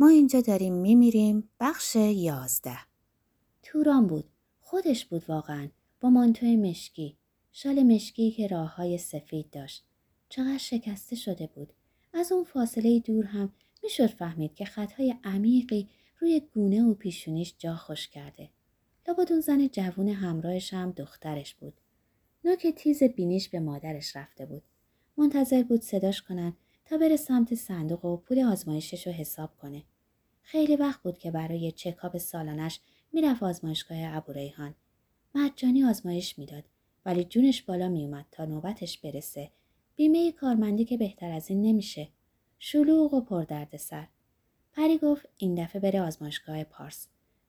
ما اینجا داریم میمیریم بخش یازده توران بود. خودش بود واقعا. با مانتوی مشکی. شال مشکی که راه های سفید داشت. چقدر شکسته شده بود. از اون فاصله دور هم می‌شد فهمید که خطهای عمیقی روی گونه و پیشونیش جا خوش کرده. لابد زن جوون همراهش هم دخترش بود. نوک تیز بینیش به مادرش رفته بود. منتظر بود صداش کنن بره سمت صندوق و پول آزمایشش رو حساب کنه. خیلی وقت بود که برای چکاب سالانش می‌رفت آزمایشگاه ابوریحان. مجانی آزمایش می‌داد ولی جونش بالا میومد تا نوبتش برسه. بیمه کارمندی که بهتر از این نمیشه. شلوغ و پردرد سر. پری گفت این دفعه بره آزمایشگاه پارس.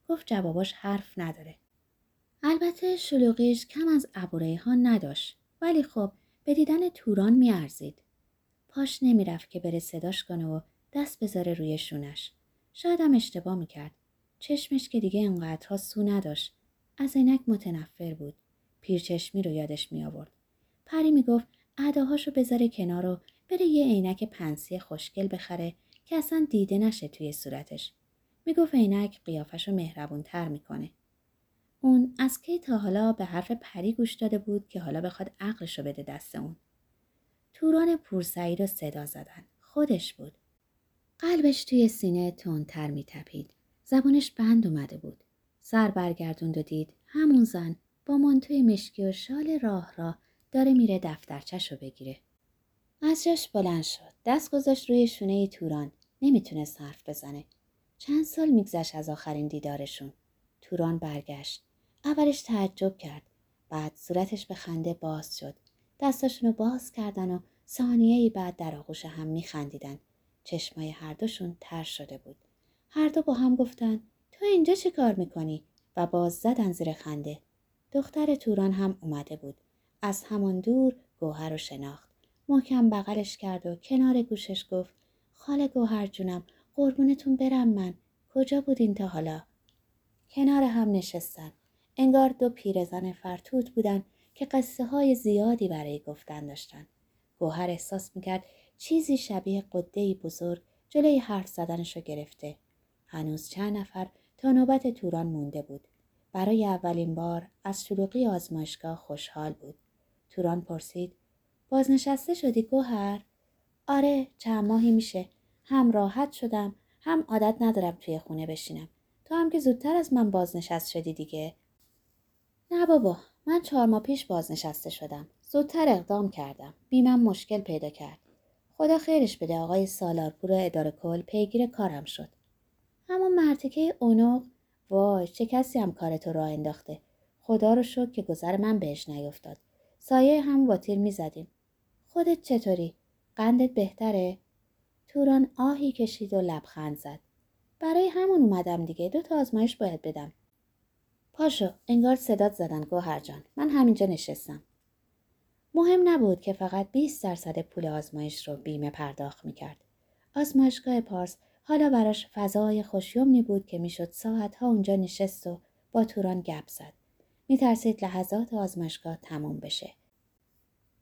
گفت جواباش حرف نداره. البته شلوغیش کم از ابوریحان نداشت ولی خب به دیدن توران میارزید. پاش نمی‌رفت که بره صداش کنه و دست بذاره روی شونش. شاید هم اشتباه می‌کرد. چشمش که دیگه انقدرها سو نداشت. از عینک متنفر بود. پیرچشمی رو یادش می آورد. پری می‌گفت عداهاشو بذاره کنار و بره یه عینک پنسی خوشگل بخره که اصلا دیده نشه توی صورتش. می‌گفت عینک قیافش رو تر می‌کنه. اون از کی تا حالا به حرف پری گوش داده بود که حالا بخواد عقلش بده دست اون. توران پورسعی رو صدا زدن. خودش بود. قلبش توی سینه تندتر میتپید. زبونش بند اومده بود. سر برگردوند و دید همون زن با مانتوی مشکی و شال راه راه داره میره دفترچش رو بگیره. از جاش بلند شد. دست گذاشت روی شونه توران. نمی‌تونست حرف بزنه. چند سال میگذشت از آخرین دیدارشون. توران برگشت. اولش تعجب کرد. بعد صورتش به خنده باز شد. دستاشون رو باز کردن و ثانیه ای بعد در آغوش هم میخندیدن. چشمای هر دوشون تر شده بود. هر دو با هم گفتن تو اینجا چه کار می‌کنی؟ و باز زدن زیر خنده. دختر توران هم اومده بود. از همان دور گوهر رو شناخت. محکم بغلش کرد و کنار گوشش گفت خاله گوهر جونم قربونتون برم من کجا بودین تا حالا؟ کنار هم نشستن. انگار دو پیرزن فرتوت بودن که قصه های زیادی برای گفتن داشتن. گوهر احساس می‌کرد چیزی شبیه قده بزرگ جلوی حرف زدنش رو گرفته. هنوز چند نفر تا نوبت توران مونده بود. برای اولین بار از شلوغی آزمایشگاه خوشحال بود. توران پرسید بازنشسته شدی گوهر؟ آره چند ماهی میشه. هم راحت شدم هم عادت ندارم توی خونه بشینم. تو هم که زودتر از من بازنشست شدی دیگه. نه بابا من چهار ماه پیش بازنشسته شدم. زودتر اقدام کردم. بیمم مشکل پیدا کرد. خدا خیرش بده آقای سالارپور اداره کل پیگیر کارم شد. همون مرتکه اونوق وای چه کسی هم کارتو راه انداخته. خدا رو شکر که گذر من بهش نیفتاد. سایه هم واتیر می‌زدیم. خودت چطوری؟ قندت بهتره؟ توران آهی کشید و لبخند زد. برای همون اومدم دیگه دو تا آزمایش باید بدم. پاشو انگار صدات زدن گوهر جان من همینجا نشستم. مهم نبود که فقط 20 درصد پول آزمایش رو بیمه پرداخت می‌کرد. آزمایشگاه پارس حالا براش فضای خوشیومنی بود که می‌شد ساعتها اونجا نشست و با توران گپ زد. میترسید لحظات آزمایشگاه تموم بشه.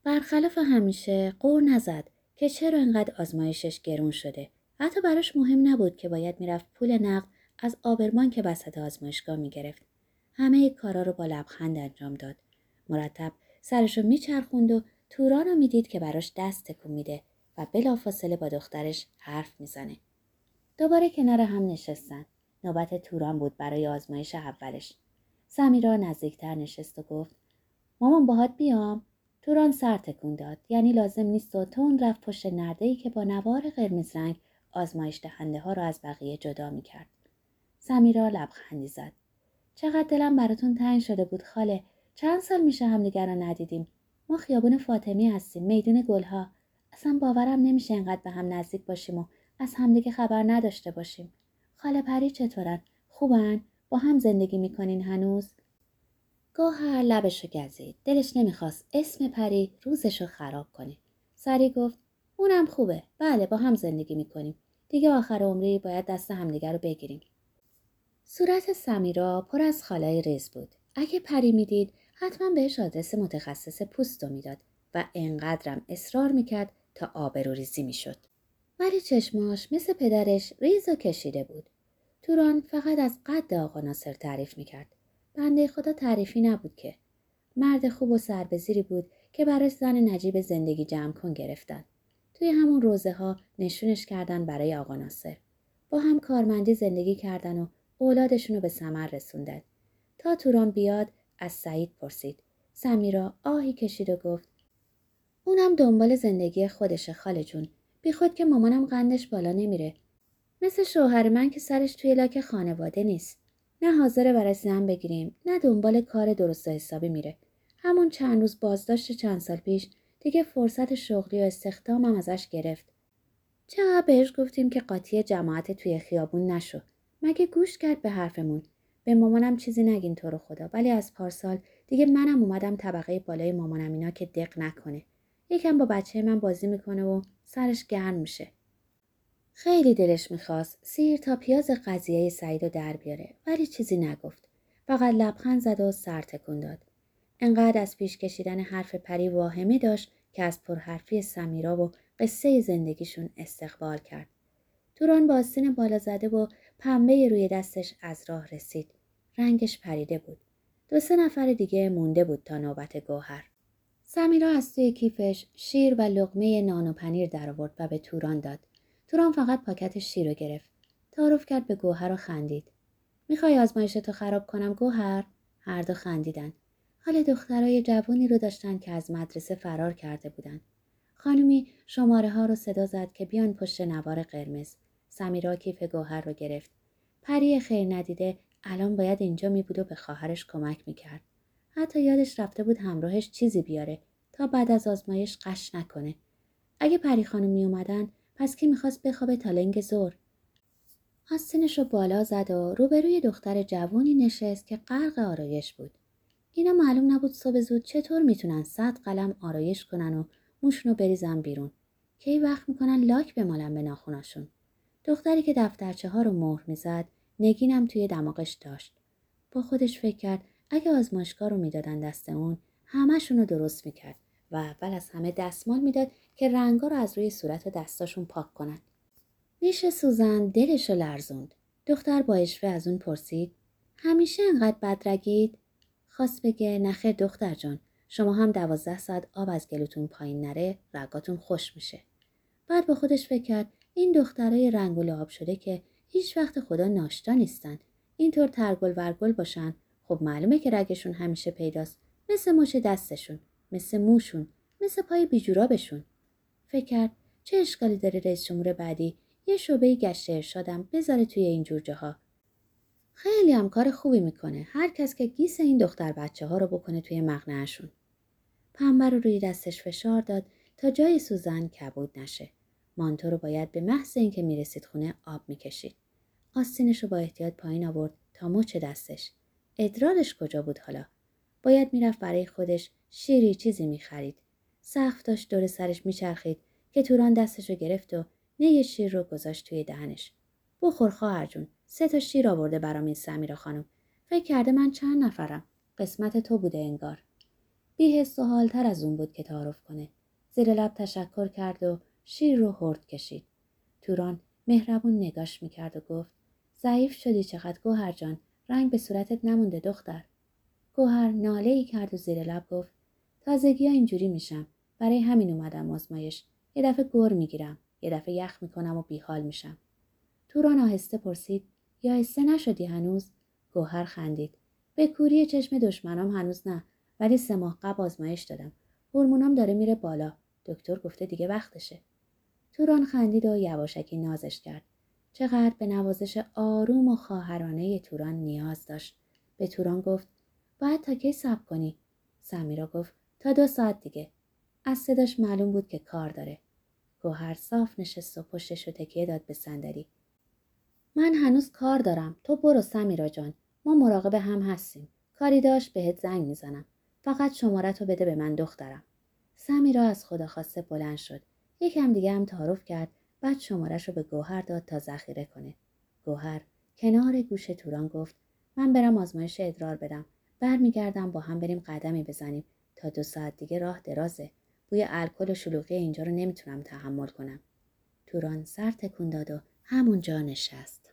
برخلاف همیشه قور نزد که چرا انقدر آزمایشش گرون شده. حتی براش مهم نبود که باید می‌رفت پول نقد از آبرمان که وسط آزمایشگاه می‌گرفت. همه کارا رو با لبخند انجام داد. مرتب سرشو میچرخوند و توران رو می‌دید که براش دست تکون میده و بلافاصله با دخترش حرف می‌زنه. دوباره کنار هم نشستن. نوبت توران بود برای آزمایش اولش. سمیرا نزدیکتر نشست و گفت مامان باهات بیام توران سر تکون داد یعنی لازم نیست و تون رفت پشت نرده ای که با نوار قرمز رنگ آزمایش دهنده ها را از بقیه جدا می کرد. سمیرا لبخندی زد. چقدر دلم براتون تنگ شده بود خاله. چند سال میشه همدیگر را ندیدیم. ما خیابون فاطمی هستیم. میدون گلها. اصلا باورم نمیشه انقدر به هم نزدیک باشیم و از همدیگه خبر نداشته باشیم. خاله پری چطورن؟ خوبن؟ با هم زندگی می‌کنین هنوز؟ گوهر لبشو گزید. دلش نمی‌خواست اسم پری روزشو خراب کنه. سری گفت اونم خوبه. بله با هم زندگی می‌کنیم. دیگه آخر عمری باید دست همدیگه رو بگیریم. صورت سمیرا پر از خالای ریز بود. اگه پری می‌دید حتما بهش آدرس متخصص پوست رو می‌داد و انقدرم اصرار می‌کرد تا آبروریزی می‌شد. ولی چشماش مثل پدرش ریز و کشیده بود. توران فقط از قد آقا ناصر تعریف می‌کرد. بنده خدا تعریفی نبود که. مرد خوب و سربزیری بود که برای زن نجیب زندگی جمع کن گرفتن. توی همون روزه ها نشونش کردن برای آقا ناصر. با هم کارمندی زندگی کردن و اولادشون رو به ثمر رسوندن. تا توران بیاد از سعید پرسید. سمیرا آهی کشید و گفت اونم دنبال زندگی خودشه خاله جون. بی خود که مامانم قندش بالا نمیره. مثل شوهر من که سرش توی لاک خانواده نیست. نه حاضر برای زن بگیریم نه دنبال کار درست و حسابی میره. همون چند روز بازداشت چند سال پیش دیگه فرصت شغلی و استخدامم ازش گرفت. چقدر بهش گفتیم که قاطی جماعت توی خیابون نشو. مگه گوش کرد به حرفمون. به مامانم چیزی نگین تو رو خدا ولی از پارسال دیگه منم اومدم طبقه بالای مامانم اینا که دق نکنه. یکم با بچه من بازی می‌کنه و سرش گرم میشه. خیلی دلش می‌خواست سیر تا پیاز قضیه سعید رو در بیاره ولی چیزی نگفت. فقط لبخند زد و سر تکون داد. انقدر از پیش کشیدن حرف پری واهمه داشت که از پرحرفی سمیرا و قصه زندگیشون استقبال کرد. توران با آستین بالا زده و پنبه روی دستش از راه رسید. رنگش پریده بود. دو سه نفر دیگه مونده بود تا نوبت گوهر. سمیرا از توی کیفش شیر و لغمه نان و پنیر در آورد و به توران داد. توران فقط پاکت شیر رو گرفت. تعارف کرد به گوهر و خندید. می‌خوای آزمایشتو خراب کنم گوهر؟ هر دو خندیدن. حال دخترای جوونی رو داشتن که از مدرسه فرار کرده بودن. خانمی شماره ها رو صدا زد که بیان پشت نوار قرمز. سمیرا کیف گوهر رو گرفت. پری خیر ندیده الان باید اینجا می بود و به خواهرش کمک می‌کرد. حتی یادش رفته بود همراهش چیزی بیاره تا بعد از آزمایش قش نکنه. اگه پری خانم می اومدن پس کی می‌خواست بخوابه تا لنگ زور؟ آستینش رو بالا زد و روبروی دختر جوونی نشست که غرق آرایش بود. اینا معلوم نبود صبح زود چطور می‌تونن صد قلم آرایش کنن و موشونو بریزن بیرون. کی وقت می‌کنن لاک بمالن به ناخوناشون. دختری که دفترچه ها رو مهر می‌زد نگینم توی دماغش داشت. با خودش فکر کرد اگه آزمایشگاه رو می‌دادن دست اون همهشون رو درست می‌کرد و اول از همه دستمال می‌داد که رنگا رو از روی صورت و دستاشون پاک کنن. نیش سوزن دلش رو لرزوند. دختر با اشوه از اون پرسید همیشه انقدر بدرگید؟ خواست بگه نخیر دختر جان شما هم دوازده ساعت آب از گلوتون پایین نره رگاتون خوش میشه. بعد با خودش فکر کرد این دخترای رنگ و لعاب شده که هیچ وقت خدا ناشتا نیستن. اینطور ترگل ورگل باشن خب معلومه که رگشون همیشه پیداست. مثل مچ دستشون. مثل موشون. مثل پای بیجورابشون. فکر کرد چه اشکالی داره رئیس جمهور بعدی یه شعبه گشت ارشادم بذاره توی این جور. خیلی هم کار خوبی می‌کنه. هر کس که گیس این دختر بچه ها رو بکنه توی مغنهشون. پنبه رو روی دستش فشار داد تا جای سوزن کبود نشه. مانتو رو باید به محض اینکه می‌رسید خونه آب می‌کشید. آستینش رو با احتیاط پایین آورد تا مچ دستش. ادرارش کجا بود حالا؟ باید می‌رفت برای خودش شیری چیزی می‌خرید. سقف داشت دور سرش میچرخید که توران دستش رو گرفت و نه شیر رو گذاشت توی دهنش. بخور خواهر جون. سه تا شیر آورده برام این سمیرا خانم. فکر کرده من چند نفرم. قسمت تو بوده انگار. بی حس و حالتر از اون بود که تعارف کنه. زیر لب تشکر کرد و شیر رو هرد کشید. توران مهربون نگاش می‌کرد و گفت ضعیف شدی چقدر گوهر جان رنگ به صورتت نمونده دختر. گوهر ناله ای کرد و زیر لب گفت تازگی ها اینجوری میشم. برای همین اومدم آزمایش. یه دفعه گر می‌گیرم. یه دفعه یخ می‌کنم و بیحال میشم. توران آهسته پرسید یا آهسته نشدی هنوز؟ گوهر خندید. به کوری چشم دشمنام هنوز نه ولی سه ماه قبل آزمایش دادم. هورمونام داره میره بالا. دکتر گفته دیگه وقتشه. توران خندید و یواشکی نازش کرد. چقدر به نوازش آروم و خواهرانه توران نیاز داشت. به توران گفت باید تا کی صبر کنی؟ سمیرا گفت تا دو ساعت دیگه. از صداش معلوم بود که کار داره. گوهر صاف نشست و پشتش رو تکیه داد به صندلی. من هنوز کار دارم. تو برو سمیرا جان. ما مراقب هم هستیم. کاری داشت بهت زنگ می‌زنم. فقط شماره تو بده به من دخترم. سمیرا از خدا خواسته بلند شد. یکم دیگه هم تعارف کرد بعد شمارش رو به گوهر داد تا ذخیره کنه. گوهر کنار گوش توران گفت من برم آزمایش ادرار بدم. برمیگردم با هم بریم قدمی بزنیم تا دو ساعت دیگه راه درازه. بوی الکل و شلوغی اینجا رو نمی‌تونم تحمل کنم. توران سر تکون داد و همونجا نشست.